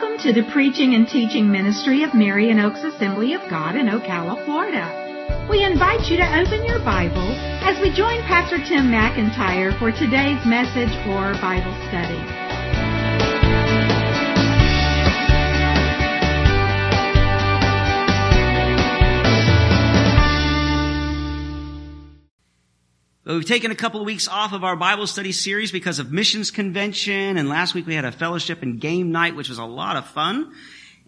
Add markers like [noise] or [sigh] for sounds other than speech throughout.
Welcome to the preaching and teaching ministry of Marion Oaks Assembly of God in Ocala, Florida. We invite you to open your Bible as we join Pastor Tim McIntyre for today's message or Bible study. We've taken a couple of weeks off of our Bible study series because of missions convention, and last week we had a fellowship and game night, which was a lot of fun.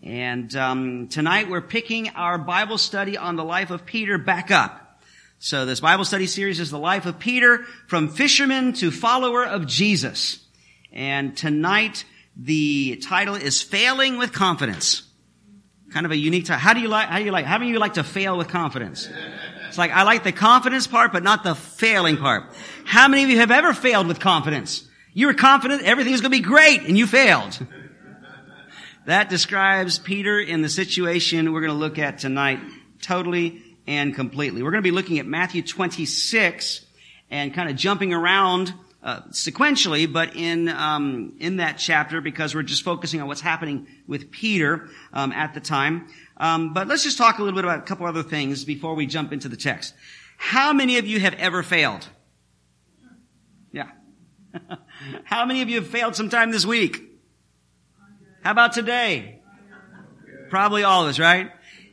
And um, tonight we're picking our Bible study on the life of Peter back up. So this Bible study series is the life of Peter from fisherman to follower of Jesus. And tonight the title is Failing with Confidence. Kind of a unique title. How do you like? How do you like? How of you like to fail with confidence? It's like, I like the confidence part, but not the failing part. How many of you have ever failed with confidence? You were confident everything was going to be great and you failed. That describes Peter in the situation we're going to look at tonight totally and completely. We're going to be looking at Matthew 26 and kind of jumping around uh, sequentially, but in um, in that chapter because we're just focusing on what's happening with Peter um, at the time. Um, but let's just talk a little bit about a couple other things before we jump into the text. How many of you have ever failed? Yeah. [laughs] How many of you have failed sometime this week? How about today? Probably all of us, right?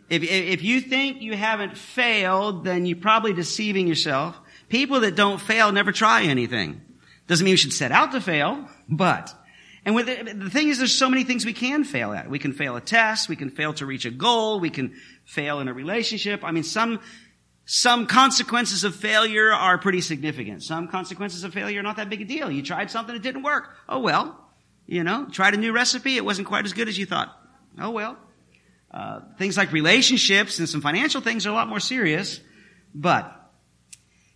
If, if you think you haven't failed, then you're probably deceiving yourself. People that don't fail never try anything. Doesn't mean you should set out to fail, but and with it, the thing is, there's so many things we can fail at. We can fail a test. We can fail to reach a goal. We can fail in a relationship. I mean, some, some consequences of failure are pretty significant. Some consequences of failure are not that big a deal. You tried something, it didn't work. Oh well. You know, tried a new recipe, it wasn't quite as good as you thought. Oh well. Uh, things like relationships and some financial things are a lot more serious. But,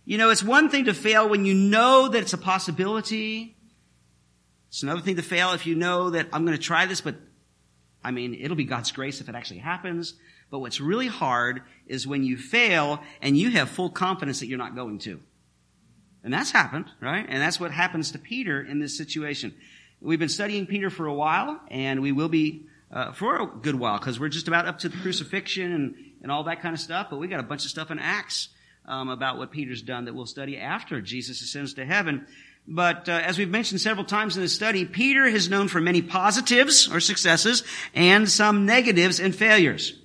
you know, it's one thing to fail when you know that it's a possibility it's another thing to fail if you know that I'm going to try this, but I mean, it'll be God's grace if it actually happens. But what's really hard is when you fail and you have full confidence that you're not going to. And that's happened, right? And that's what happens to Peter in this situation. We've been studying Peter for a while, and we will be uh, for a good while because we're just about up to the crucifixion and, and all that kind of stuff. But we got a bunch of stuff in Acts um, about what Peter's done that we'll study after Jesus ascends to heaven. But uh, as we've mentioned several times in this study, Peter is known for many positives or successes and some negatives and failures.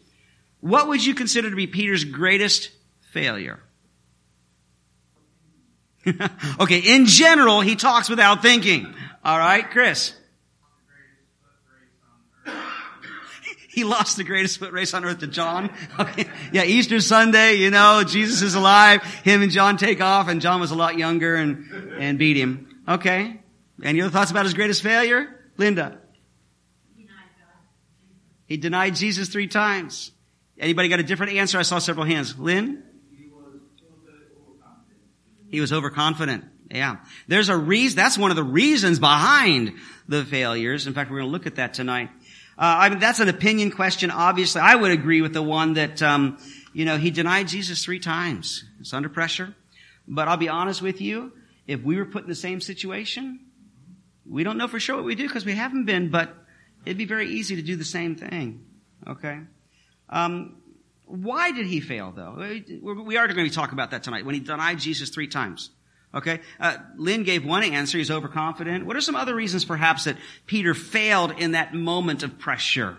What would you consider to be Peter's greatest failure? [laughs] okay, in general, he talks without thinking. All right, Chris. He lost the greatest foot race on earth to John. Okay. Yeah, Easter Sunday, you know, Jesus is alive. Him and John take off and John was a lot younger and, and beat him. Okay. Any other thoughts about his greatest failure? Linda. He denied Jesus three times. Anybody got a different answer? I saw several hands. Lynn? He was overconfident. Yeah. There's a reason, that's one of the reasons behind the failures. In fact, we're going to look at that tonight. Uh, I mean, that's an opinion question. Obviously, I would agree with the one that, um, you know, he denied Jesus three times. It's under pressure. But I'll be honest with you, if we were put in the same situation, we don't know for sure what we do because we haven't been, but it'd be very easy to do the same thing. Okay? Um, why did he fail, though? We are going to be talk about that tonight when he denied Jesus three times. Okay? Uh, Lynn gave one answer. He's overconfident. What are some other reasons, perhaps, that Peter failed in that moment of pressure?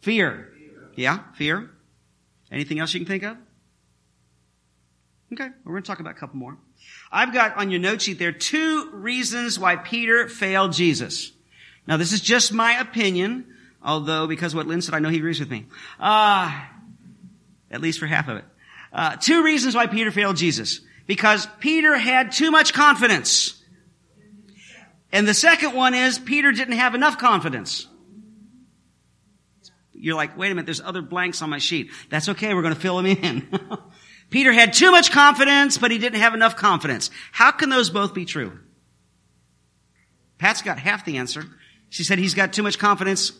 Fear. Yeah, fear. Anything else you can think of? Okay, we're going to talk about a couple more. I've got on your note sheet there two reasons why Peter failed Jesus. Now, this is just my opinion, although because what Lynn said, I know he agrees with me. Uh, at least for half of it. Uh, two reasons why Peter failed Jesus because Peter had too much confidence. And the second one is Peter didn't have enough confidence. You're like, wait a minute, there's other blanks on my sheet. That's okay, we're going to fill them in. [laughs] Peter had too much confidence, but he didn't have enough confidence. How can those both be true? Pat's got half the answer. She said he's got too much confidence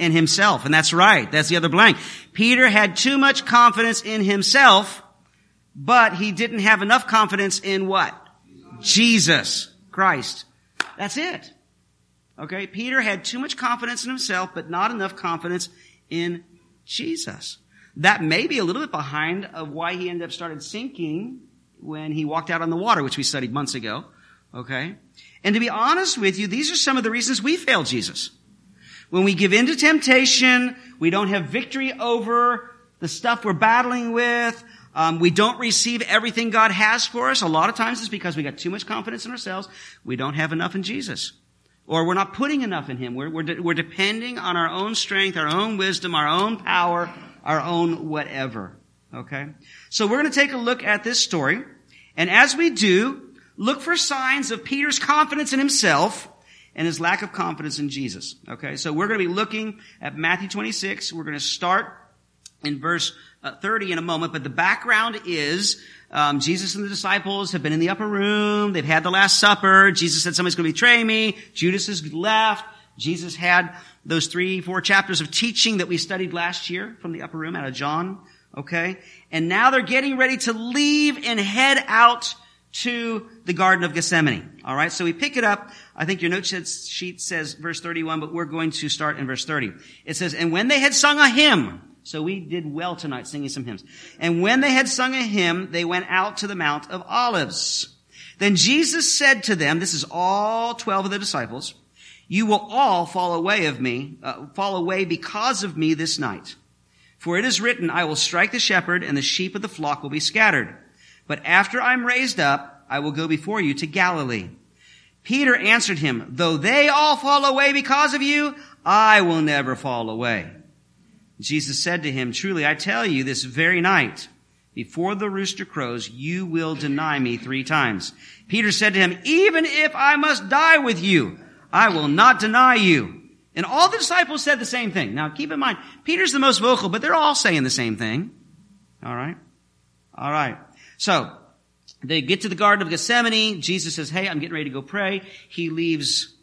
in himself, and that's right. That's the other blank. Peter had too much confidence in himself, but he didn't have enough confidence in what? Jesus Christ. That's it. Okay? Peter had too much confidence in himself, but not enough confidence in Jesus. That may be a little bit behind of why he ended up started sinking when he walked out on the water, which we studied months ago. Okay? And to be honest with you, these are some of the reasons we fail Jesus. When we give in to temptation, we don't have victory over the stuff we're battling with, um, we don't receive everything God has for us. A lot of times it's because we got too much confidence in ourselves. We don't have enough in Jesus. Or we're not putting enough in Him. We're, we're, de- we're depending on our own strength, our own wisdom, our own power, our own whatever. Okay? So we're going to take a look at this story. And as we do, look for signs of Peter's confidence in himself and his lack of confidence in Jesus. Okay? So we're going to be looking at Matthew 26. We're going to start in verse uh, 30 in a moment, but the background is um, Jesus and the disciples have been in the upper room. They've had the Last Supper. Jesus said somebody's going to betray me. Judas has left. Jesus had those three, four chapters of teaching that we studied last year from the upper room out of John. Okay? And now they're getting ready to leave and head out to the Garden of Gethsemane. Alright, so we pick it up. I think your note sheet says verse 31, but we're going to start in verse 30. It says, And when they had sung a hymn, so we did well tonight singing some hymns. And when they had sung a hymn, they went out to the Mount of Olives. Then Jesus said to them, this is all 12 of the disciples, you will all fall away of me, uh, fall away because of me this night. For it is written, I will strike the shepherd and the sheep of the flock will be scattered. But after I'm raised up, I will go before you to Galilee. Peter answered him, though they all fall away because of you, I will never fall away. Jesus said to him, Truly I tell you, this very night, before the rooster crows, you will deny me three times. Peter said to him, Even if I must die with you, I will not deny you. And all the disciples said the same thing. Now keep in mind, Peter's the most vocal, but they're all saying the same thing. Alright? Alright. So, they get to the Garden of Gethsemane. Jesus says, Hey, I'm getting ready to go pray. He leaves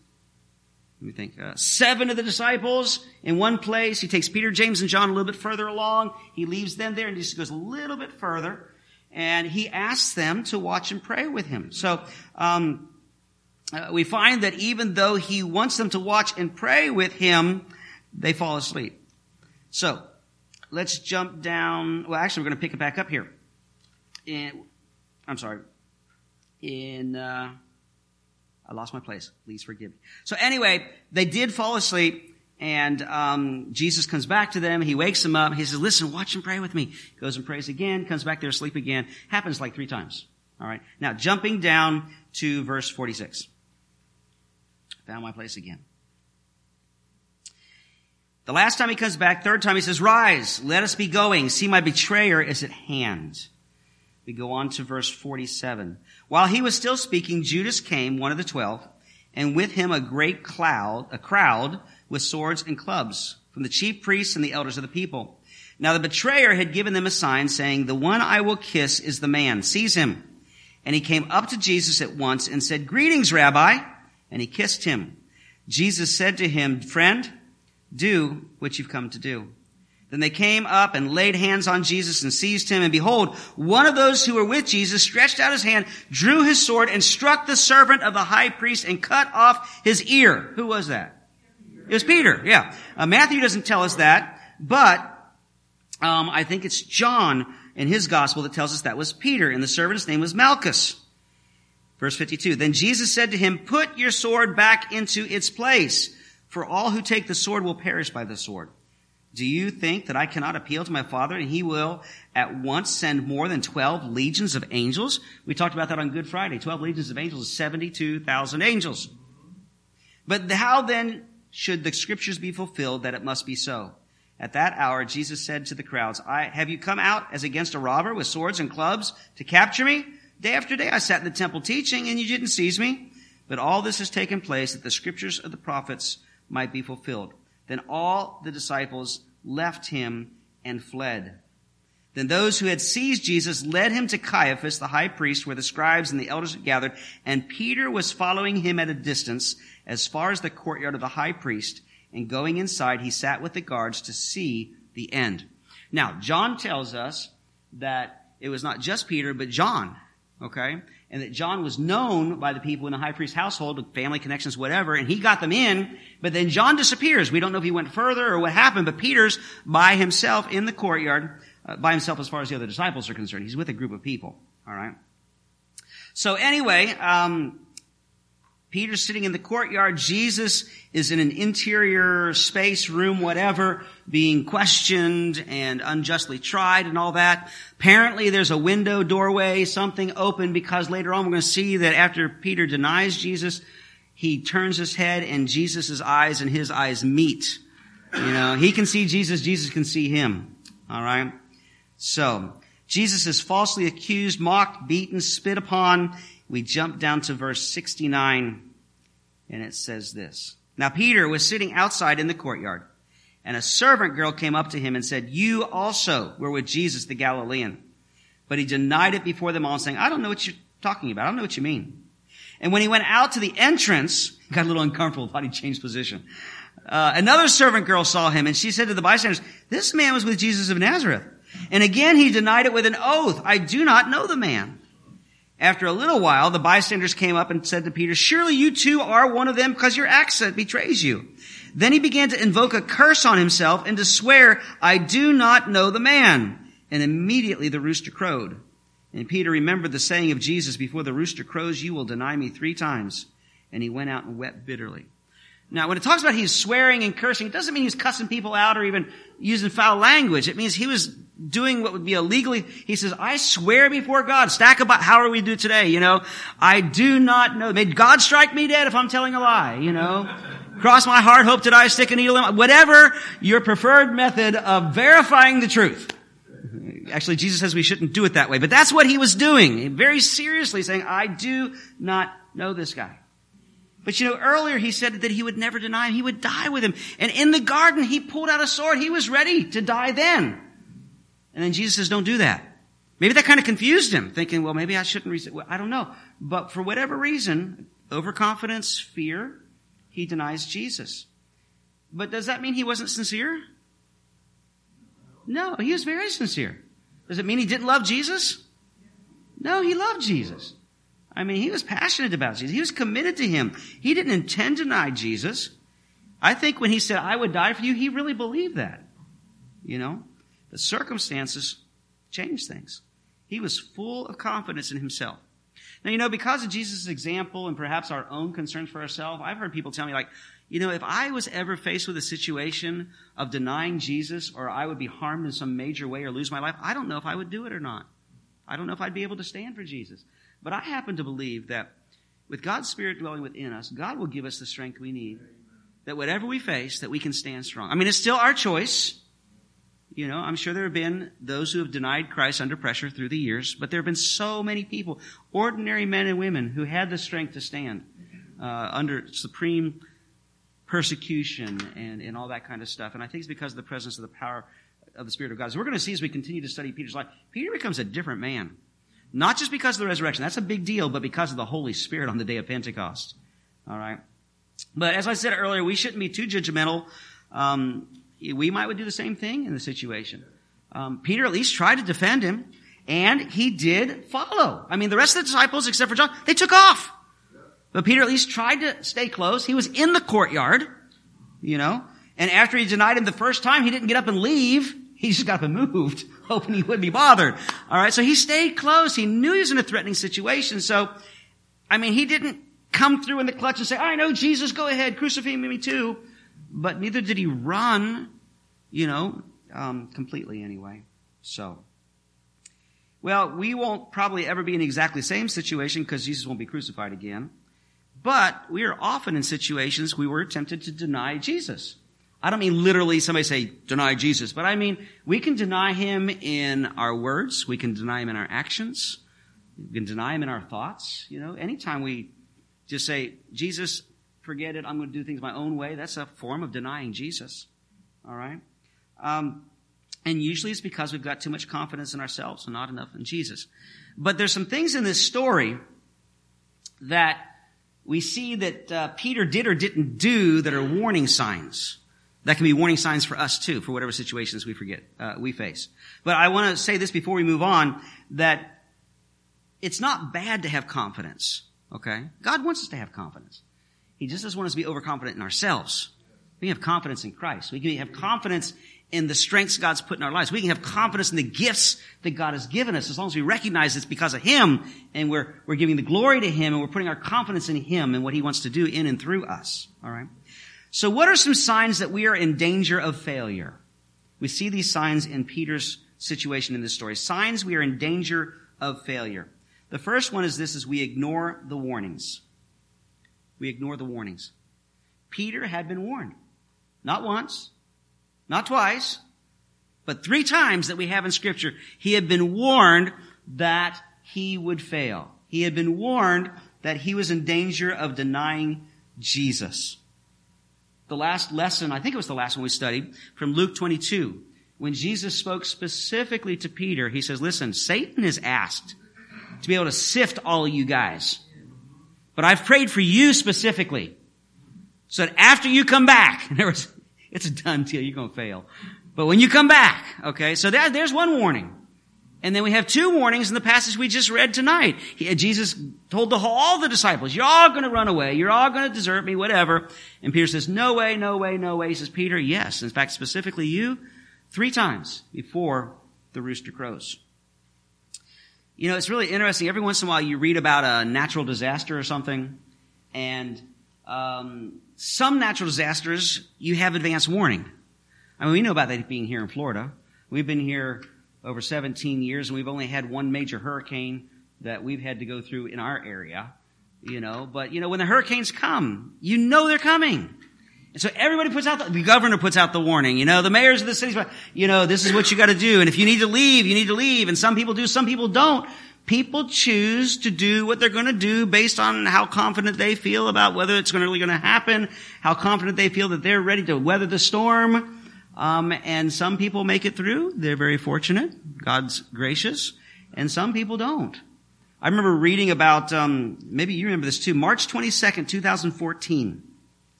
let me think. Uh, seven of the disciples in one place. He takes Peter, James, and John a little bit further along. He leaves them there and he just goes a little bit further. And he asks them to watch and pray with him. So, um, uh, we find that even though he wants them to watch and pray with him, they fall asleep. So, let's jump down. Well, actually, we're going to pick it back up here. In, I'm sorry. In, uh, I lost my place. Please forgive me. So anyway, they did fall asleep, and um, Jesus comes back to them. He wakes them up. He says, "Listen, watch and pray with me." Goes and prays again. Comes back there asleep again. Happens like three times. All right. Now jumping down to verse forty-six. Found my place again. The last time he comes back, third time he says, Rise, let us be going. See, my betrayer is at hand. We go on to verse 47. While he was still speaking, Judas came, one of the twelve, and with him a great cloud, a crowd with swords and clubs from the chief priests and the elders of the people. Now the betrayer had given them a sign saying, the one I will kiss is the man. Seize him. And he came up to Jesus at once and said, greetings, Rabbi. And he kissed him. Jesus said to him, friend, do what you've come to do. Then they came up and laid hands on Jesus and seized him. And behold, one of those who were with Jesus stretched out his hand, drew his sword, and struck the servant of the high priest and cut off his ear. Who was that? It was Peter, yeah. Uh, Matthew doesn't tell us that, but um, I think it's John in his gospel that tells us that was Peter, and the servant's name was Malchus. Verse 52. Then Jesus said to him, Put your sword back into its place, for all who take the sword will perish by the sword. Do you think that I cannot appeal to my Father and He will at once send more than 12 legions of angels? We talked about that on Good Friday. 12 legions of angels is 72,000 angels. But how then should the scriptures be fulfilled that it must be so? At that hour, Jesus said to the crowds, I, have you come out as against a robber with swords and clubs to capture me? Day after day I sat in the temple teaching and you didn't seize me. But all this has taken place that the scriptures of the prophets might be fulfilled. Then all the disciples left him and fled. Then those who had seized Jesus led him to Caiaphas, the high priest, where the scribes and the elders had gathered, and Peter was following him at a distance as far as the courtyard of the high priest, and going inside, he sat with the guards to see the end. Now, John tells us that it was not just Peter, but John Okay? And that John was known by the people in the high priest household, family connections, whatever, and he got them in, but then John disappears. We don't know if he went further or what happened, but Peter's by himself in the courtyard, uh, by himself as far as the other disciples are concerned. He's with a group of people. Alright? So anyway, um, Peter's sitting in the courtyard. Jesus is in an interior space, room, whatever, being questioned and unjustly tried and all that. Apparently there's a window, doorway, something open because later on we're going to see that after Peter denies Jesus, he turns his head and Jesus' eyes and his eyes meet. You know, he can see Jesus, Jesus can see him. Alright? So, Jesus is falsely accused, mocked, beaten, spit upon, we jump down to verse 69 and it says this. Now Peter was sitting outside in the courtyard and a servant girl came up to him and said, you also were with Jesus the Galilean. But he denied it before them all saying, I don't know what you're talking about. I don't know what you mean. And when he went out to the entrance, [laughs] got a little uncomfortable, thought he changed position. Uh, another servant girl saw him and she said to the bystanders, this man was with Jesus of Nazareth. And again he denied it with an oath. I do not know the man. After a little while, the bystanders came up and said to Peter, surely you too are one of them because your accent betrays you. Then he began to invoke a curse on himself and to swear, I do not know the man. And immediately the rooster crowed. And Peter remembered the saying of Jesus, before the rooster crows, you will deny me three times. And he went out and wept bitterly. Now, when it talks about he's swearing and cursing, it doesn't mean he's cussing people out or even using foul language. It means he was doing what would be illegally. He says, I swear before God, stack about how are we do today, you know? I do not know. May God strike me dead if I'm telling a lie, you know? Cross my heart, hope to die, stick a needle in, whatever your preferred method of verifying the truth. Actually, Jesus says we shouldn't do it that way, but that's what he was doing. Very seriously saying, I do not know this guy. But you know, earlier he said that he would never deny him. He would die with him. And in the garden, he pulled out a sword. He was ready to die then. And then Jesus says, don't do that. Maybe that kind of confused him, thinking, well, maybe I shouldn't resist. Well, I don't know. But for whatever reason, overconfidence, fear, he denies Jesus. But does that mean he wasn't sincere? No, he was very sincere. Does it mean he didn't love Jesus? No, he loved Jesus. I mean, he was passionate about Jesus. He was committed to him. He didn't intend to deny Jesus. I think when he said, I would die for you, he really believed that. You know? The circumstances changed things. He was full of confidence in himself. Now, you know, because of Jesus' example and perhaps our own concerns for ourselves, I've heard people tell me like, you know, if I was ever faced with a situation of denying Jesus or I would be harmed in some major way or lose my life, I don't know if I would do it or not. I don't know if I'd be able to stand for Jesus. But I happen to believe that with God's Spirit dwelling within us, God will give us the strength we need. That whatever we face, that we can stand strong. I mean, it's still our choice. You know, I'm sure there have been those who have denied Christ under pressure through the years, but there have been so many people, ordinary men and women, who had the strength to stand uh, under supreme persecution and, and all that kind of stuff. And I think it's because of the presence of the power of the Spirit of God. So we're going to see as we continue to study Peter's life, Peter becomes a different man. Not just because of the resurrection. That's a big deal, but because of the Holy Spirit on the day of Pentecost. All right. But as I said earlier, we shouldn't be too judgmental. Um, we might would do the same thing in the situation. Um, Peter at least tried to defend him, and he did follow. I mean, the rest of the disciples, except for John, they took off. But Peter at least tried to stay close. He was in the courtyard, you know, and after he denied him the first time, he didn't get up and leave. He just got up and moved hoping he wouldn't be bothered. All right. So he stayed close. He knew he was in a threatening situation. So, I mean, he didn't come through in the clutch and say, I know Jesus, go ahead, crucify me too. But neither did he run, you know, um, completely anyway. So, well, we won't probably ever be in exactly the same situation because Jesus won't be crucified again. But we are often in situations we were tempted to deny Jesus. I don't mean literally somebody say deny Jesus, but I mean we can deny him in our words, we can deny him in our actions, we can deny him in our thoughts. You know, anytime we just say, Jesus, forget it, I'm going to do things my own way, that's a form of denying Jesus. All right? Um, and usually it's because we've got too much confidence in ourselves and not enough in Jesus. But there's some things in this story that we see that uh, Peter did or didn't do that are warning signs. That can be warning signs for us too, for whatever situations we forget, uh, we face. But I want to say this before we move on, that it's not bad to have confidence. Okay? God wants us to have confidence. He just doesn't want us to be overconfident in ourselves. We can have confidence in Christ. We can have confidence in the strengths God's put in our lives. We can have confidence in the gifts that God has given us as long as we recognize it's because of Him and we're, we're giving the glory to Him and we're putting our confidence in Him and what He wants to do in and through us. Alright? So what are some signs that we are in danger of failure? We see these signs in Peter's situation in this story. Signs we are in danger of failure. The first one is this, is we ignore the warnings. We ignore the warnings. Peter had been warned. Not once, not twice, but three times that we have in scripture, he had been warned that he would fail. He had been warned that he was in danger of denying Jesus. The last lesson, I think it was the last one we studied, from Luke 22, when Jesus spoke specifically to Peter, he says, listen, Satan is asked to be able to sift all of you guys. But I've prayed for you specifically. So that after you come back, [laughs] it's a done deal, you're gonna fail. But when you come back, okay, so there's one warning. And then we have two warnings in the passage we just read tonight. He, Jesus told the, all the disciples, you're all going to run away. You're all going to desert me, whatever. And Peter says, no way, no way, no way. He says, Peter, yes. In fact, specifically you, three times before the rooster crows. You know, it's really interesting. Every once in a while you read about a natural disaster or something, and um, some natural disasters you have advance warning. I mean, we know about that being here in Florida. We've been here over 17 years, and we've only had one major hurricane that we've had to go through in our area. You know, but you know, when the hurricanes come, you know they're coming. And so everybody puts out the, the, governor puts out the warning, you know, the mayors of the cities, you know, this is what you gotta do. And if you need to leave, you need to leave. And some people do, some people don't. People choose to do what they're gonna do based on how confident they feel about whether it's really gonna happen, how confident they feel that they're ready to weather the storm. Um, and some people make it through. They're very fortunate. God's gracious. And some people don't. I remember reading about, um, maybe you remember this too, March 22nd, 2014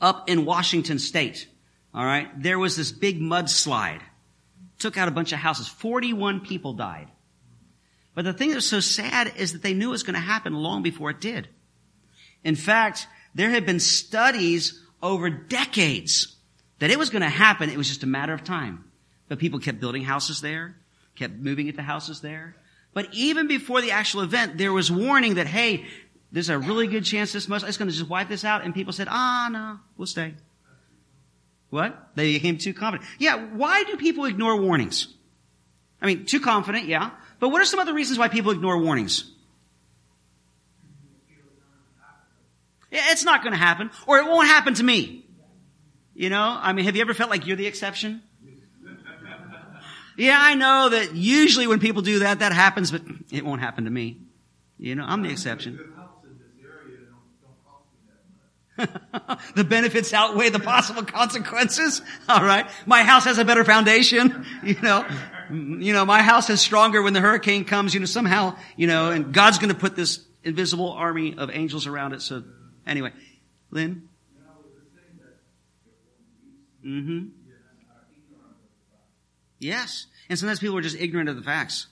up in Washington state. All right. There was this big mudslide. Took out a bunch of houses. 41 people died. But the thing that was so sad is that they knew it was going to happen long before it did. In fact, there had been studies over decades that it was going to happen. It was just a matter of time. But people kept building houses there, kept moving into houses there. But even before the actual event, there was warning that, hey, there's a really good chance this must, it's going to just wipe this out. And people said, ah, no, we'll stay. What? They became too confident. Yeah, why do people ignore warnings? I mean, too confident, yeah. But what are some other reasons why people ignore warnings? It's not going to happen, or it won't happen to me. You know, I mean, have you ever felt like you're the exception? [laughs] Yeah, I know that usually when people do that, that happens, but it won't happen to me. You know, I'm the exception. [laughs] the benefits outweigh the possible consequences. [laughs] All right. My house has a better foundation. You know, you know, my house is stronger when the hurricane comes, you know, somehow, you know, and God's going to put this invisible army of angels around it. So anyway, Lynn? Mm-hmm. Yes. And sometimes people are just ignorant of the facts.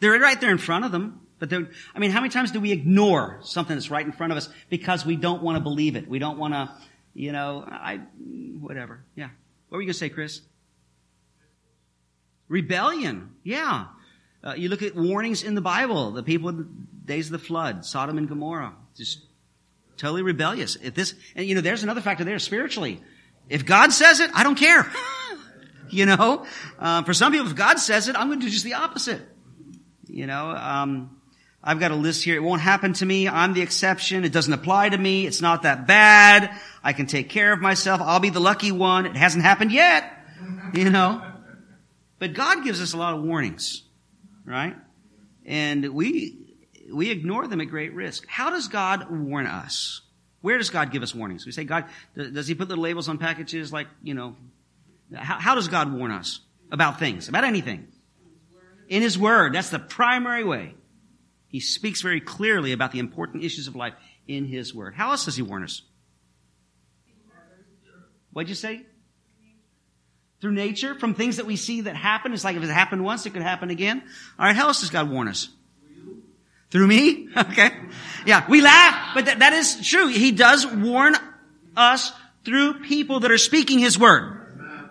They're right there in front of them. But I mean, how many times do we ignore something that's right in front of us because we don't want to believe it? We don't want to, you know, I, whatever. Yeah. What were you going to say, Chris? Rebellion. Yeah. Uh, you look at warnings in the Bible, the people in the days of the flood, Sodom and Gomorrah, just totally rebellious. If this, and you know, there's another factor there spiritually. If God says it, I don't care. [laughs] you know, uh, for some people, if God says it, I'm going to do just the opposite. You know, um, I've got a list here. It won't happen to me. I'm the exception. It doesn't apply to me. It's not that bad. I can take care of myself. I'll be the lucky one. It hasn't happened yet. You know. But God gives us a lot of warnings, right? And we, we ignore them at great risk. How does God warn us? Where does God give us warnings? We say, God, does He put little labels on packages like, you know, how, how does God warn us about things, about anything? In His Word. That's the primary way. He speaks very clearly about the important issues of life in His Word. How else does He warn us? What'd you say? Through nature, from things that we see that happen. It's like if it happened once, it could happen again. All right, how else does God warn us? Through me? [laughs] Okay. Yeah, we laugh, but that, that is true. He does warn us through people that are speaking His word.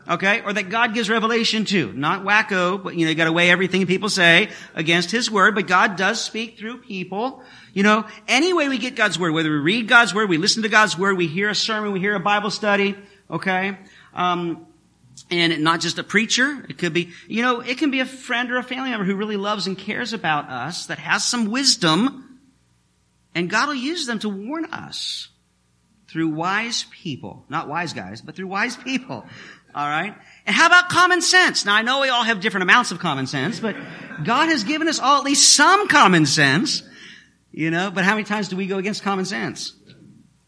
Okay? Or that God gives revelation to. Not wacko, but you know, you gotta weigh everything people say against His word, but God does speak through people. You know, any way we get God's word, whether we read God's word, we listen to God's word, we hear a sermon, we hear a Bible study, okay? Um, and not just a preacher. It could be, you know, it can be a friend or a family member who really loves and cares about us, that has some wisdom, and God will use them to warn us through wise people. Not wise guys, but through wise people. All right? And how about common sense? Now I know we all have different amounts of common sense, but God has given us all at least some common sense. You know, but how many times do we go against common sense?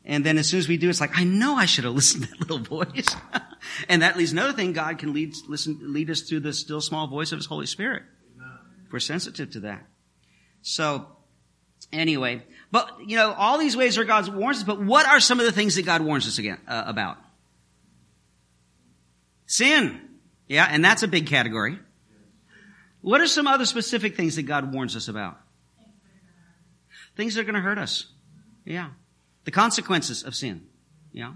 And then as soon as we do, it's like, I know I should have [laughs] listened to that little voice. [laughs] and that leads another thing, God can lead, listen, lead us through the still small voice of His Holy Spirit. If we're sensitive to that. So, anyway, but, you know, all these ways are God's warns us, but what are some of the things that God warns us again, uh, about? Sin. Yeah, and that's a big category. What are some other specific things that God warns us about? Things that are going to hurt us. Yeah. The consequences of sin. Yeah.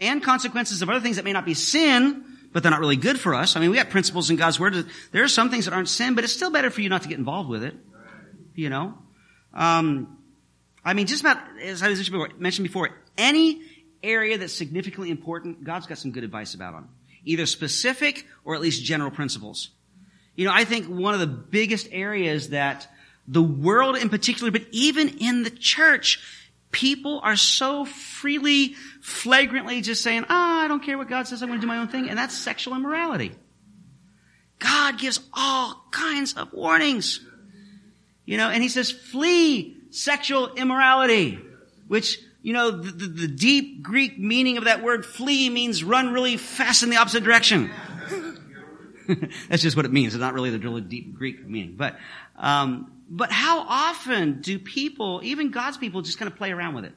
And consequences of other things that may not be sin, but they're not really good for us. I mean, we have principles in God's Word. There are some things that aren't sin, but it's still better for you not to get involved with it. You know? Um, I mean, just about, as I mentioned before, any area that's significantly important, God's got some good advice about on. Either specific or at least general principles. You know, I think one of the biggest areas that the world in particular, but even in the church, people are so freely, flagrantly just saying, ah, oh, I don't care what God says, I'm going to do my own thing. And that's sexual immorality. God gives all kinds of warnings. You know, and he says, flee sexual immorality, which, you know, the, the, the deep Greek meaning of that word flee means run really fast in the opposite direction. [laughs] That's just what it means. It's not really the really deep Greek meaning. But, um, but how often do people, even God's people, just kind of play around with it?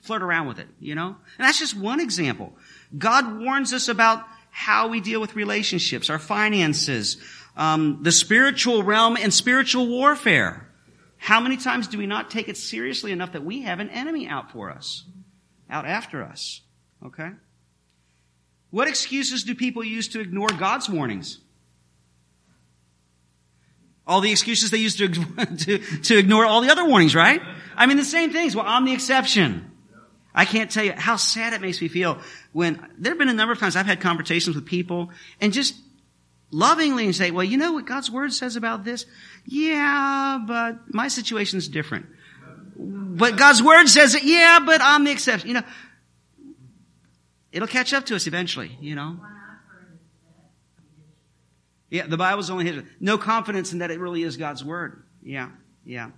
Flirt around with it, you know? And that's just one example. God warns us about how we deal with relationships, our finances, um, the spiritual realm and spiritual warfare. How many times do we not take it seriously enough that we have an enemy out for us? Out after us. Okay? What excuses do people use to ignore God's warnings? All the excuses they use to, [laughs] to, to ignore all the other warnings, right? I mean, the same things. Well, I'm the exception. I can't tell you how sad it makes me feel when there have been a number of times I've had conversations with people and just lovingly say, well, you know what God's word says about this? Yeah, but my situation's different. But God's word says it, yeah, but I'm the exception. You know, it'll catch up to us eventually, you know. Yeah, the Bible's only his. No confidence in that it really is God's word. Yeah, yeah.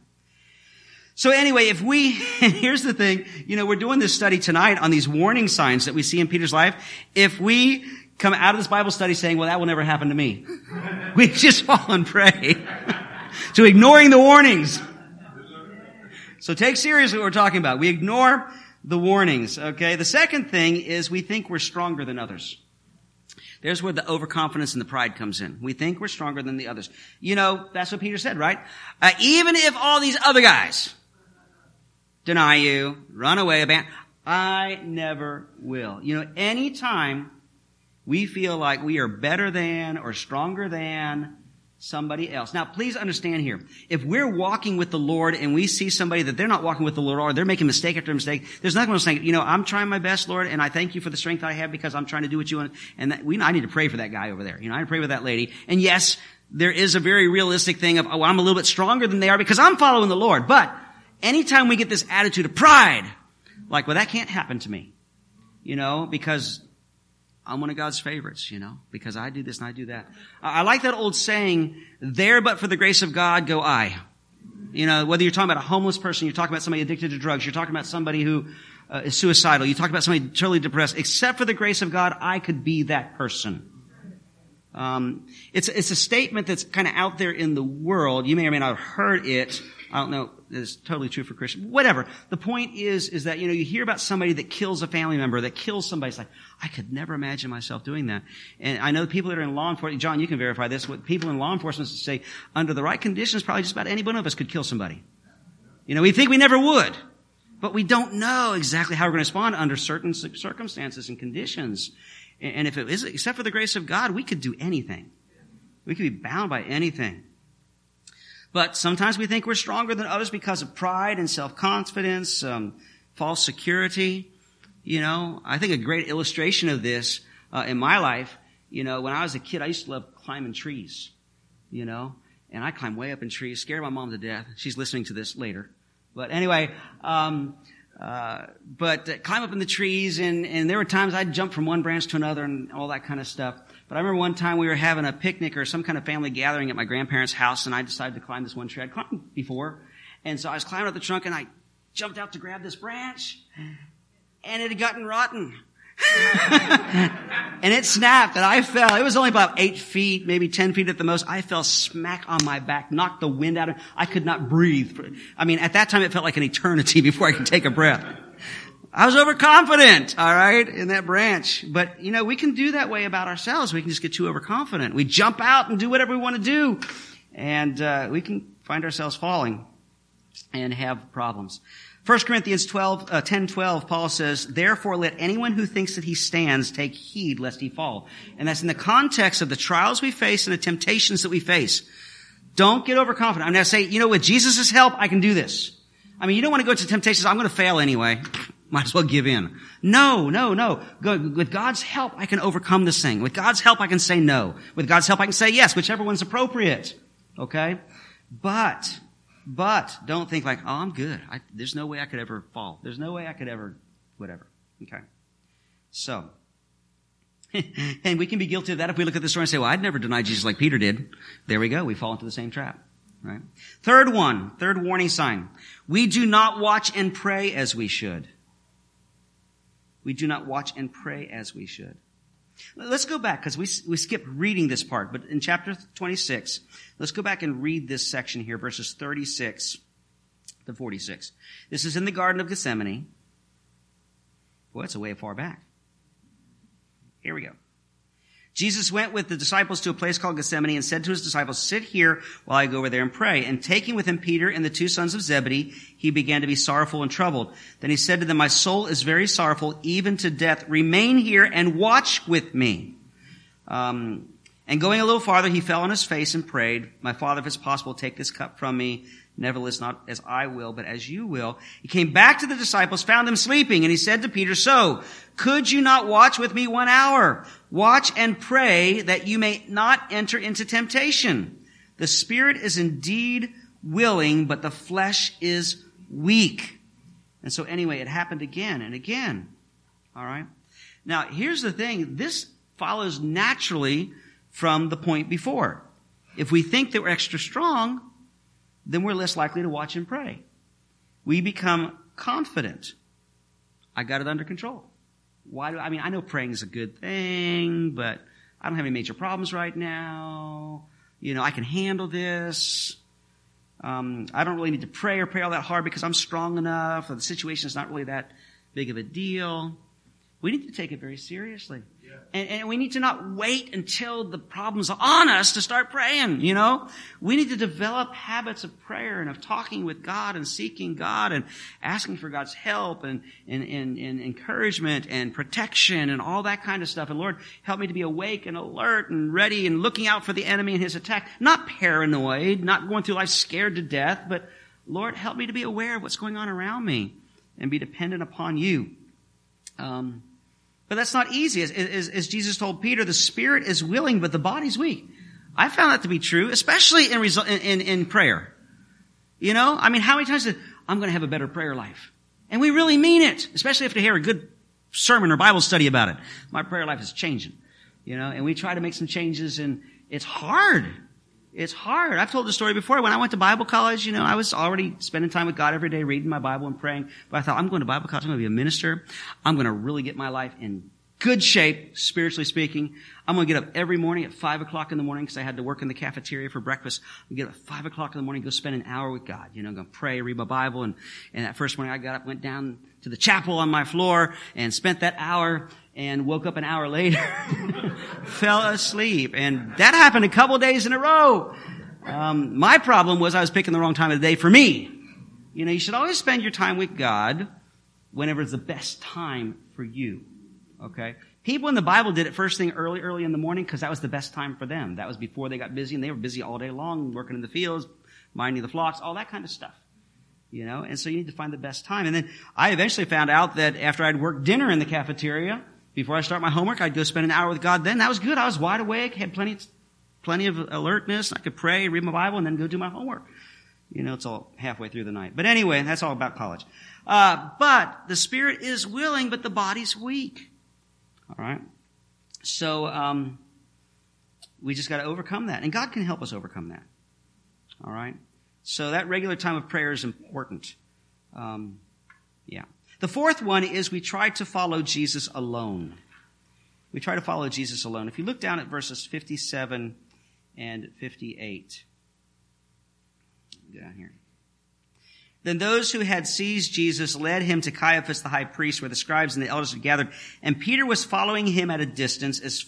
So anyway, if we, [laughs] here's the thing, you know, we're doing this study tonight on these warning signs that we see in Peter's life. If we come out of this Bible study saying, well, that will never happen to me, [laughs] we just fall and prey [laughs] to ignoring the warnings. So take seriously what we're talking about. We ignore the warnings, okay? The second thing is we think we're stronger than others. There's where the overconfidence and the pride comes in. We think we're stronger than the others. You know, that's what Peter said, right? Uh, even if all these other guys deny you, run away, abandon, I never will. You know, anytime we feel like we are better than or stronger than somebody else. Now, please understand here. If we're walking with the Lord and we see somebody that they're not walking with the Lord or they're making mistake after mistake, there's nothing to say, you know, I'm trying my best, Lord, and I thank you for the strength I have because I'm trying to do what you want. And that, we, I need to pray for that guy over there. You know, I need to pray with that lady. And yes, there is a very realistic thing of, oh, I'm a little bit stronger than they are because I'm following the Lord. But anytime we get this attitude of pride, like, well, that can't happen to me. You know, because I'm one of God's favorites, you know, because I do this and I do that. I like that old saying, there but for the grace of God go I. You know, whether you're talking about a homeless person, you're talking about somebody addicted to drugs, you're talking about somebody who uh, is suicidal, you talk about somebody totally depressed, except for the grace of God, I could be that person. Um, it's, it's a statement that's kind of out there in the world. You may or may not have heard it. I don't know is totally true for Christians. Whatever. The point is, is that, you know, you hear about somebody that kills a family member, that kills somebody. It's like, I could never imagine myself doing that. And I know people that are in law enforcement, John, you can verify this, what people in law enforcement say, under the right conditions, probably just about any one of us could kill somebody. You know, we think we never would, but we don't know exactly how we're going to respond under certain circumstances and conditions. And if it is, except for the grace of God, we could do anything. We could be bound by anything. But sometimes we think we're stronger than others because of pride and self-confidence, um, false security. You know, I think a great illustration of this uh, in my life, you know, when I was a kid, I used to love climbing trees, you know, and I climbed way up in trees, scared my mom to death. She's listening to this later. But anyway, um, uh, but uh, climb up in the trees, and, and there were times I'd jump from one branch to another and all that kind of stuff. But I remember one time we were having a picnic or some kind of family gathering at my grandparents' house, and I decided to climb this one tree I'd climbed before. And so I was climbing up the trunk, and I jumped out to grab this branch, and it had gotten rotten. [laughs] and it snapped and I fell. It was only about eight feet, maybe ten feet at the most. I fell smack on my back, knocked the wind out of me. I could not breathe. I mean, at that time it felt like an eternity [laughs] before I could take a breath. I was overconfident, alright, in that branch. But, you know, we can do that way about ourselves. We can just get too overconfident. We jump out and do whatever we want to do. And, uh, we can find ourselves falling and have problems. 1 Corinthians 12, uh, 10, 12, Paul says, Therefore let anyone who thinks that he stands take heed lest he fall. And that's in the context of the trials we face and the temptations that we face. Don't get overconfident. I'm going to say, you know, with Jesus' help, I can do this. I mean, you don't want to go to temptations, I'm going to fail anyway. Might as well give in. No, no, no. With God's help, I can overcome this thing. With God's help, I can say no. With God's help, I can say yes, whichever one's appropriate. Okay? But, but don't think like, oh, I'm good. I, there's no way I could ever fall. There's no way I could ever, whatever. Okay. So, [laughs] and we can be guilty of that if we look at the story and say, well, I'd never deny Jesus like Peter did. There we go. We fall into the same trap. Right? Third one, third warning sign. We do not watch and pray as we should. We do not watch and pray as we should. Let's go back because we, we skipped reading this part, but in chapter 26, let's go back and read this section here, verses 36 to 46. This is in the Garden of Gethsemane. Boy, it's a way far back. Here we go. Jesus went with the disciples to a place called Gethsemane and said to his disciples, sit here while I go over there and pray. And taking with him Peter and the two sons of Zebedee, he began to be sorrowful and troubled. Then he said to them, my soul is very sorrowful, even to death. Remain here and watch with me. Um, and going a little farther, he fell on his face and prayed, my father, if it's possible, take this cup from me. Nevertheless, not as I will, but as you will. He came back to the disciples, found them sleeping, and he said to Peter, so, could you not watch with me one hour? Watch and pray that you may not enter into temptation. The spirit is indeed willing, but the flesh is weak. And so anyway, it happened again and again. All right. Now, here's the thing. This follows naturally from the point before. If we think that we're extra strong, then we're less likely to watch and pray. We become confident. I got it under control. Why do I mean I know praying is a good thing, but I don't have any major problems right now. You know, I can handle this. Um, I don't really need to pray or pray all that hard because I'm strong enough, or the situation is not really that big of a deal. We need to take it very seriously. And, and, we need to not wait until the problem's on us to start praying, you know? We need to develop habits of prayer and of talking with God and seeking God and asking for God's help and, and, and, and encouragement and protection and all that kind of stuff. And Lord, help me to be awake and alert and ready and looking out for the enemy and his attack. Not paranoid, not going through life scared to death, but Lord, help me to be aware of what's going on around me and be dependent upon you. Um, but that's not easy. As, as, as, Jesus told Peter, the spirit is willing, but the body's weak. I found that to be true, especially in, result, in, in, in prayer. You know, I mean, how many times did, I'm going to have a better prayer life? And we really mean it, especially if you hear a good sermon or Bible study about it. My prayer life is changing, you know, and we try to make some changes and it's hard. It's hard. I've told the story before. When I went to Bible college, you know, I was already spending time with God every day, reading my Bible and praying. But I thought, I'm going to Bible college. I'm going to be a minister. I'm going to really get my life in good shape, spiritually speaking. I'm going to get up every morning at five o'clock in the morning because I had to work in the cafeteria for breakfast. I'm get up at five o'clock in the morning, go spend an hour with God. You know, I'm going to pray, read my Bible. And, and that first morning I got up, went down to the chapel on my floor and spent that hour and woke up an hour later, [laughs] fell asleep. And that happened a couple days in a row. Um, my problem was I was picking the wrong time of the day for me. You know, you should always spend your time with God whenever it's the best time for you. Okay? People in the Bible did it first thing early, early in the morning because that was the best time for them. That was before they got busy and they were busy all day long working in the fields, minding the flocks, all that kind of stuff. You know, and so you need to find the best time. And then I eventually found out that after I'd worked dinner in the cafeteria, before I start my homework, I'd go spend an hour with God then. That was good. I was wide awake, had plenty, plenty of alertness. I could pray, read my Bible, and then go do my homework. You know, it's all halfway through the night. But anyway, that's all about college. Uh, but the spirit is willing, but the body's weak. All right. So um, we just got to overcome that, and God can help us overcome that. All right. So that regular time of prayer is important. Um, yeah. The fourth one is we try to follow Jesus alone. We try to follow Jesus alone. If you look down at verses 57 and 58, down here. Then those who had seized Jesus led him to Caiaphas the high priest, where the scribes and the elders had gathered. And Peter was following him at a distance as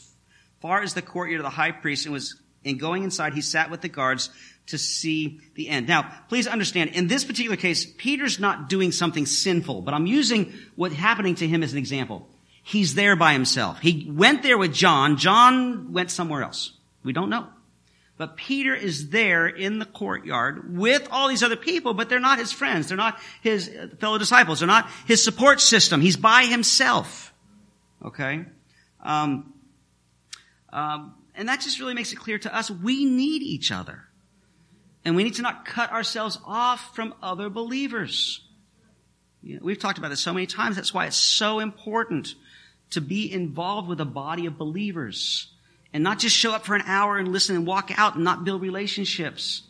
far as the courtyard of the high priest and was, in going inside, he sat with the guards to see the end. Now, please understand, in this particular case, Peter's not doing something sinful, but I'm using what's happening to him as an example. He's there by himself. He went there with John. John went somewhere else. We don't know. But Peter is there in the courtyard with all these other people, but they're not his friends. They're not his fellow disciples. They're not his support system. He's by himself. Okay? Um, um, and that just really makes it clear to us we need each other. And we need to not cut ourselves off from other believers. You know, we've talked about this so many times. That's why it's so important to be involved with a body of believers and not just show up for an hour and listen and walk out and not build relationships.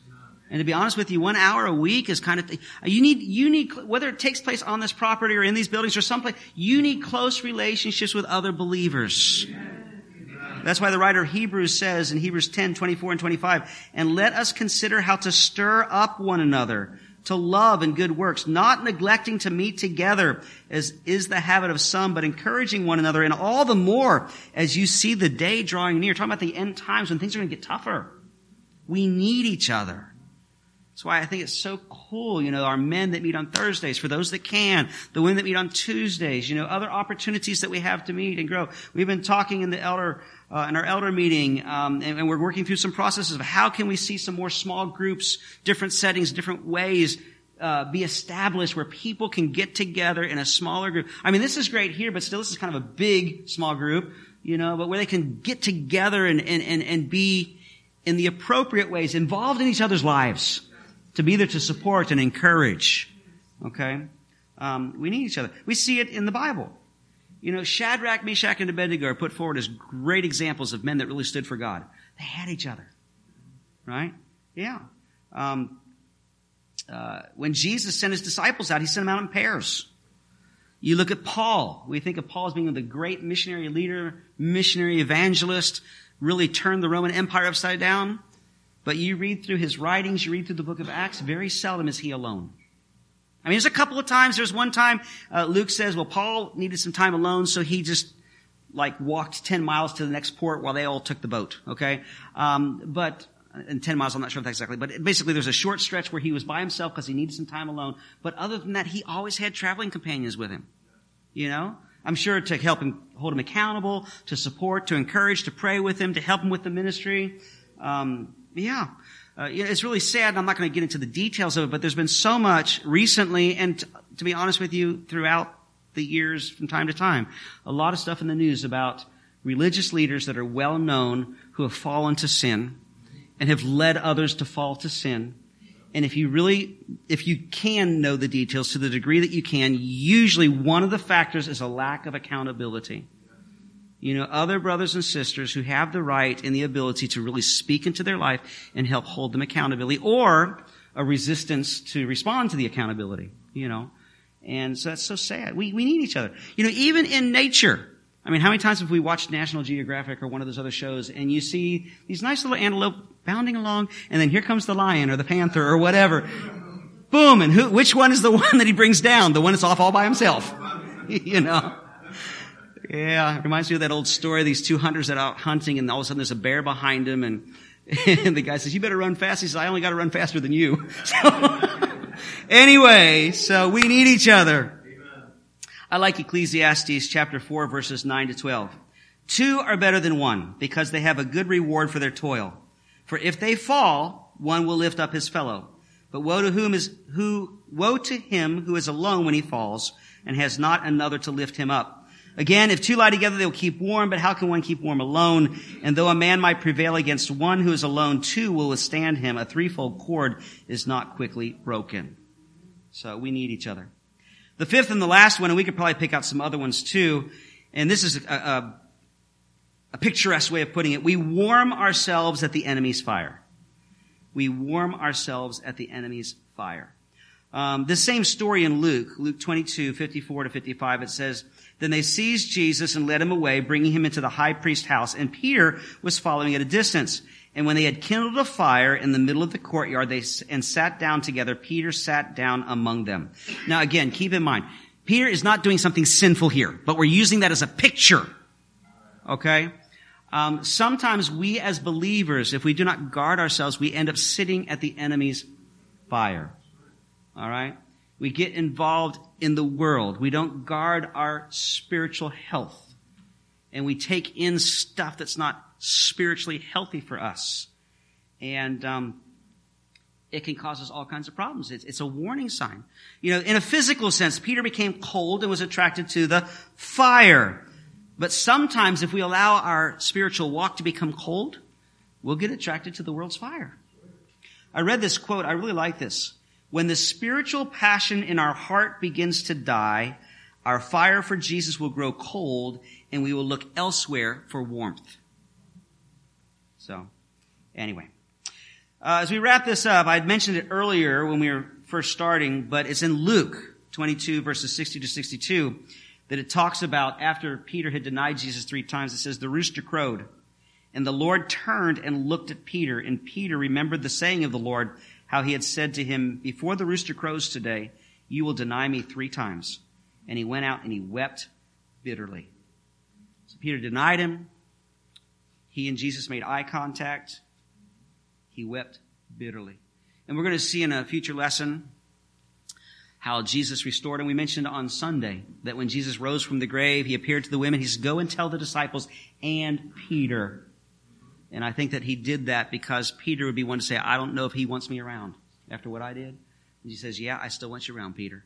And to be honest with you, one hour a week is kind of, th- you need, you need, whether it takes place on this property or in these buildings or someplace, you need close relationships with other believers. That's why the writer of Hebrews says in Hebrews 10, 24 and 25, and let us consider how to stir up one another to love and good works, not neglecting to meet together as is the habit of some, but encouraging one another and all the more as you see the day drawing near. Talking about the end times when things are going to get tougher. We need each other. That's why I think it's so cool, you know, our men that meet on Thursdays, for those that can, the women that meet on Tuesdays, you know, other opportunities that we have to meet and grow. We've been talking in the elder uh, in our elder meeting, um, and, and, we're working through some processes of how can we see some more small groups, different settings, different ways uh, be established where people can get together in a smaller group. I mean, this is great here, but still, this is kind of a big small group, you know, but where they can get together and and and, and be in the appropriate ways involved in each other's lives to be there to support and encourage. Okay, um, we need each other. We see it in the Bible. You know, Shadrach, Meshach, and Abednego are put forward as great examples of men that really stood for God. They had each other. Right? Yeah. Um, uh, when Jesus sent his disciples out, he sent them out in pairs. You look at Paul. We think of Paul as being the great missionary leader, missionary evangelist, really turned the Roman Empire upside down. But you read through his writings, you read through the book of Acts, very seldom is he alone. I mean, there's a couple of times. There's one time uh, Luke says, well, Paul needed some time alone, so he just like walked 10 miles to the next port while they all took the boat. Okay. Um, but, and 10 miles, I'm not sure if that's exactly, but basically there's a short stretch where he was by himself because he needed some time alone. But other than that, he always had traveling companions with him. You know? I'm sure to help him, hold him accountable, to support, to encourage, to pray with him, to help him with the ministry. Um, yeah. Uh, it's really sad. And I'm not going to get into the details of it, but there's been so much recently, and t- to be honest with you, throughout the years from time to time, a lot of stuff in the news about religious leaders that are well known who have fallen to sin and have led others to fall to sin. And if you really, if you can know the details to the degree that you can, usually one of the factors is a lack of accountability you know, other brothers and sisters who have the right and the ability to really speak into their life and help hold them accountability or a resistance to respond to the accountability, you know. And so that's so sad. We, we need each other. You know, even in nature, I mean, how many times have we watched National Geographic or one of those other shows and you see these nice little antelope bounding along and then here comes the lion or the panther or whatever. Boom! And who, which one is the [laughs] one that he brings down? The one that's off all by himself. [laughs] you know? Yeah, it reminds me of that old story, these two hunters that are out hunting and all of a sudden there's a bear behind them and, [laughs] and the guy says, you better run fast. He says, I only got to run faster than you. [laughs] So, [laughs] anyway, so we need each other. I like Ecclesiastes chapter 4 verses 9 to 12. Two are better than one because they have a good reward for their toil. For if they fall, one will lift up his fellow. But woe to whom is, who, woe to him who is alone when he falls and has not another to lift him up. Again, if two lie together, they will keep warm, but how can one keep warm alone? And though a man might prevail against one who is alone, two will withstand him. A threefold cord is not quickly broken. So we need each other. The fifth and the last one, and we could probably pick out some other ones too, and this is a, a, a picturesque way of putting it. We warm ourselves at the enemy's fire. We warm ourselves at the enemy's fire. Um, the same story in Luke, Luke 22, 54 to 55, it says, Then they seized Jesus and led him away, bringing him into the high priest's house, and Peter was following at a distance. And when they had kindled a fire in the middle of the courtyard, they and sat down together, Peter sat down among them. Now again, keep in mind, Peter is not doing something sinful here, but we're using that as a picture. Okay? Um, sometimes we as believers, if we do not guard ourselves, we end up sitting at the enemy's fire. All right? We get involved in the world. We don't guard our spiritual health. And we take in stuff that's not spiritually healthy for us. And um, it can cause us all kinds of problems. It's, it's a warning sign. You know, in a physical sense, Peter became cold and was attracted to the fire. But sometimes if we allow our spiritual walk to become cold, we'll get attracted to the world's fire. I read this quote. I really like this. When the spiritual passion in our heart begins to die, our fire for Jesus will grow cold and we will look elsewhere for warmth. So, anyway. Uh, as we wrap this up, I mentioned it earlier when we were first starting, but it's in Luke 22 verses 60 to 62 that it talks about after Peter had denied Jesus three times, it says, the rooster crowed. And the Lord turned and looked at Peter, and Peter remembered the saying of the Lord, how he had said to him, before the rooster crows today, you will deny me three times. And he went out and he wept bitterly. So Peter denied him. He and Jesus made eye contact. He wept bitterly. And we're going to see in a future lesson how Jesus restored. And we mentioned on Sunday that when Jesus rose from the grave, he appeared to the women. He says, go and tell the disciples and Peter. And I think that he did that because Peter would be one to say, I don't know if he wants me around after what I did. And he says, yeah, I still want you around, Peter.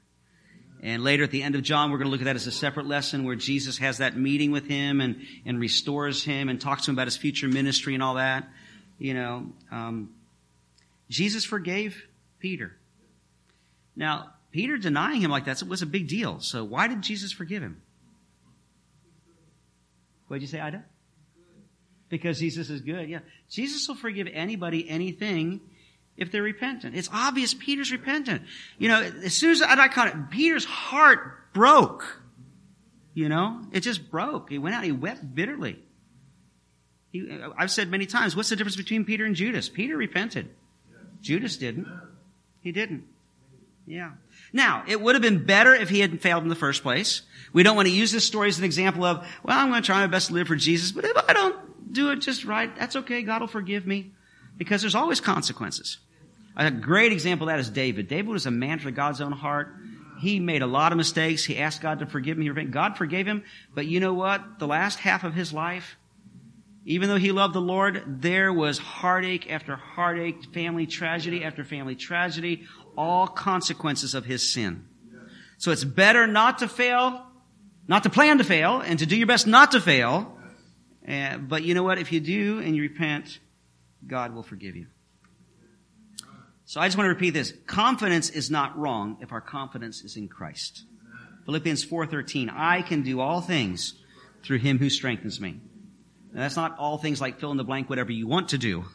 And later at the end of John, we're going to look at that as a separate lesson where Jesus has that meeting with him and, and restores him and talks to him about his future ministry and all that. You know, um, Jesus forgave Peter. Now, Peter denying him like that was a big deal. So why did Jesus forgive him? What did you say, Ida? Because Jesus is good. Yeah. Jesus will forgive anybody anything if they're repentant. It's obvious Peter's repentant. You know, as soon as I caught it, Peter's heart broke. You know, it just broke. He went out, he wept bitterly. He, I've said many times, what's the difference between Peter and Judas? Peter repented. Judas didn't. He didn't. Yeah. Now, it would have been better if he hadn't failed in the first place. We don't want to use this story as an example of, well, I'm going to try my best to live for Jesus, but if I don't do it just right, that's okay. God will forgive me. Because there's always consequences. A great example of that is David. David was a man for God's own heart. He made a lot of mistakes. He asked God to forgive him. God forgave him. But you know what? The last half of his life, even though he loved the Lord, there was heartache after heartache, family tragedy after family tragedy, all consequences of his sin. So it's better not to fail, not to plan to fail, and to do your best not to fail. But you know what? If you do and you repent, God will forgive you. So I just want to repeat this. Confidence is not wrong if our confidence is in Christ. Philippians 4:13, I can do all things through him who strengthens me. That's not all things like fill in the blank whatever you want to do. [laughs]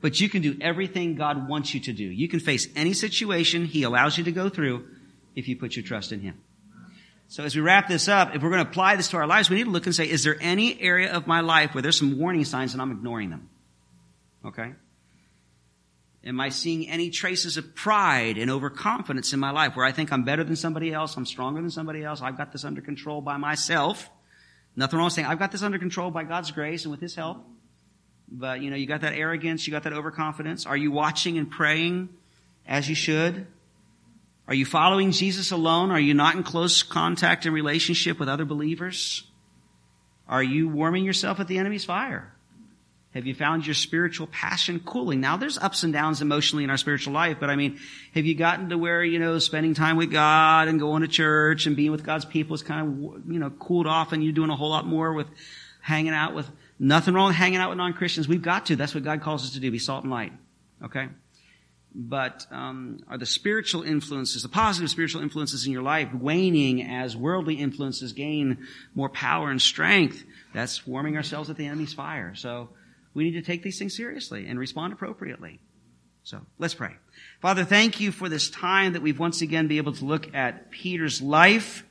But you can do everything God wants you to do. You can face any situation he allows you to go through if you put your trust in him. So as we wrap this up, if we're going to apply this to our lives, we need to look and say, is there any area of my life where there's some warning signs and I'm ignoring them? Okay? Am I seeing any traces of pride and overconfidence in my life where I think I'm better than somebody else, I'm stronger than somebody else, I've got this under control by myself? Nothing wrong with saying, I've got this under control by God's grace and with His help. But, you know, you got that arrogance, you got that overconfidence. Are you watching and praying as you should? Are you following Jesus alone? Are you not in close contact and relationship with other believers? Are you warming yourself at the enemy's fire? Have you found your spiritual passion cooling? Now there's ups and downs emotionally in our spiritual life, but I mean, have you gotten to where, you know, spending time with God and going to church and being with God's people is kind of, you know, cooled off and you're doing a whole lot more with hanging out with, nothing wrong with hanging out with non-Christians. We've got to. That's what God calls us to do. Be salt and light. Okay? But, um, are the spiritual influences, the positive spiritual influences in your life waning as worldly influences gain more power and strength? That's warming ourselves at the enemy's fire. So, we need to take these things seriously and respond appropriately. So let's pray. Father, thank you for this time that we've once again been able to look at Peter's life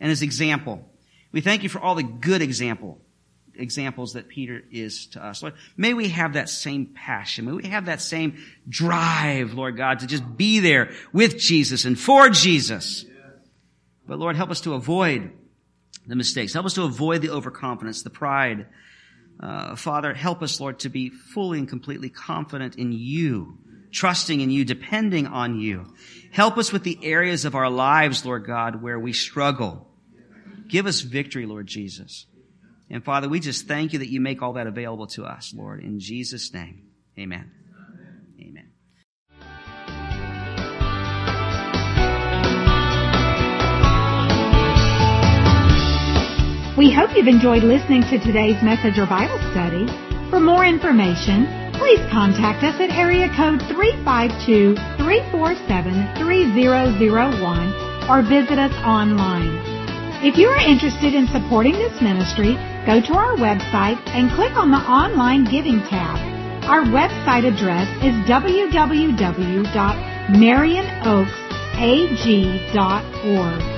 and his example. We thank you for all the good example, examples that Peter is to us. Lord, may we have that same passion. May we have that same drive, Lord God, to just be there with Jesus and for Jesus. But Lord, help us to avoid the mistakes. Help us to avoid the overconfidence, the pride, uh, Father, help us, Lord, to be fully and completely confident in you, trusting in you, depending on you. Help us with the areas of our lives, Lord God, where we struggle. Give us victory, Lord Jesus. And Father, we just thank you that you make all that available to us, Lord. In Jesus' name, amen. Amen. We hope you've enjoyed listening to today's message or Bible study. For more information, please contact us at area code 352-347-3001 or visit us online. If you are interested in supporting this ministry, go to our website and click on the online giving tab. Our website address is www.marionoaksag.org.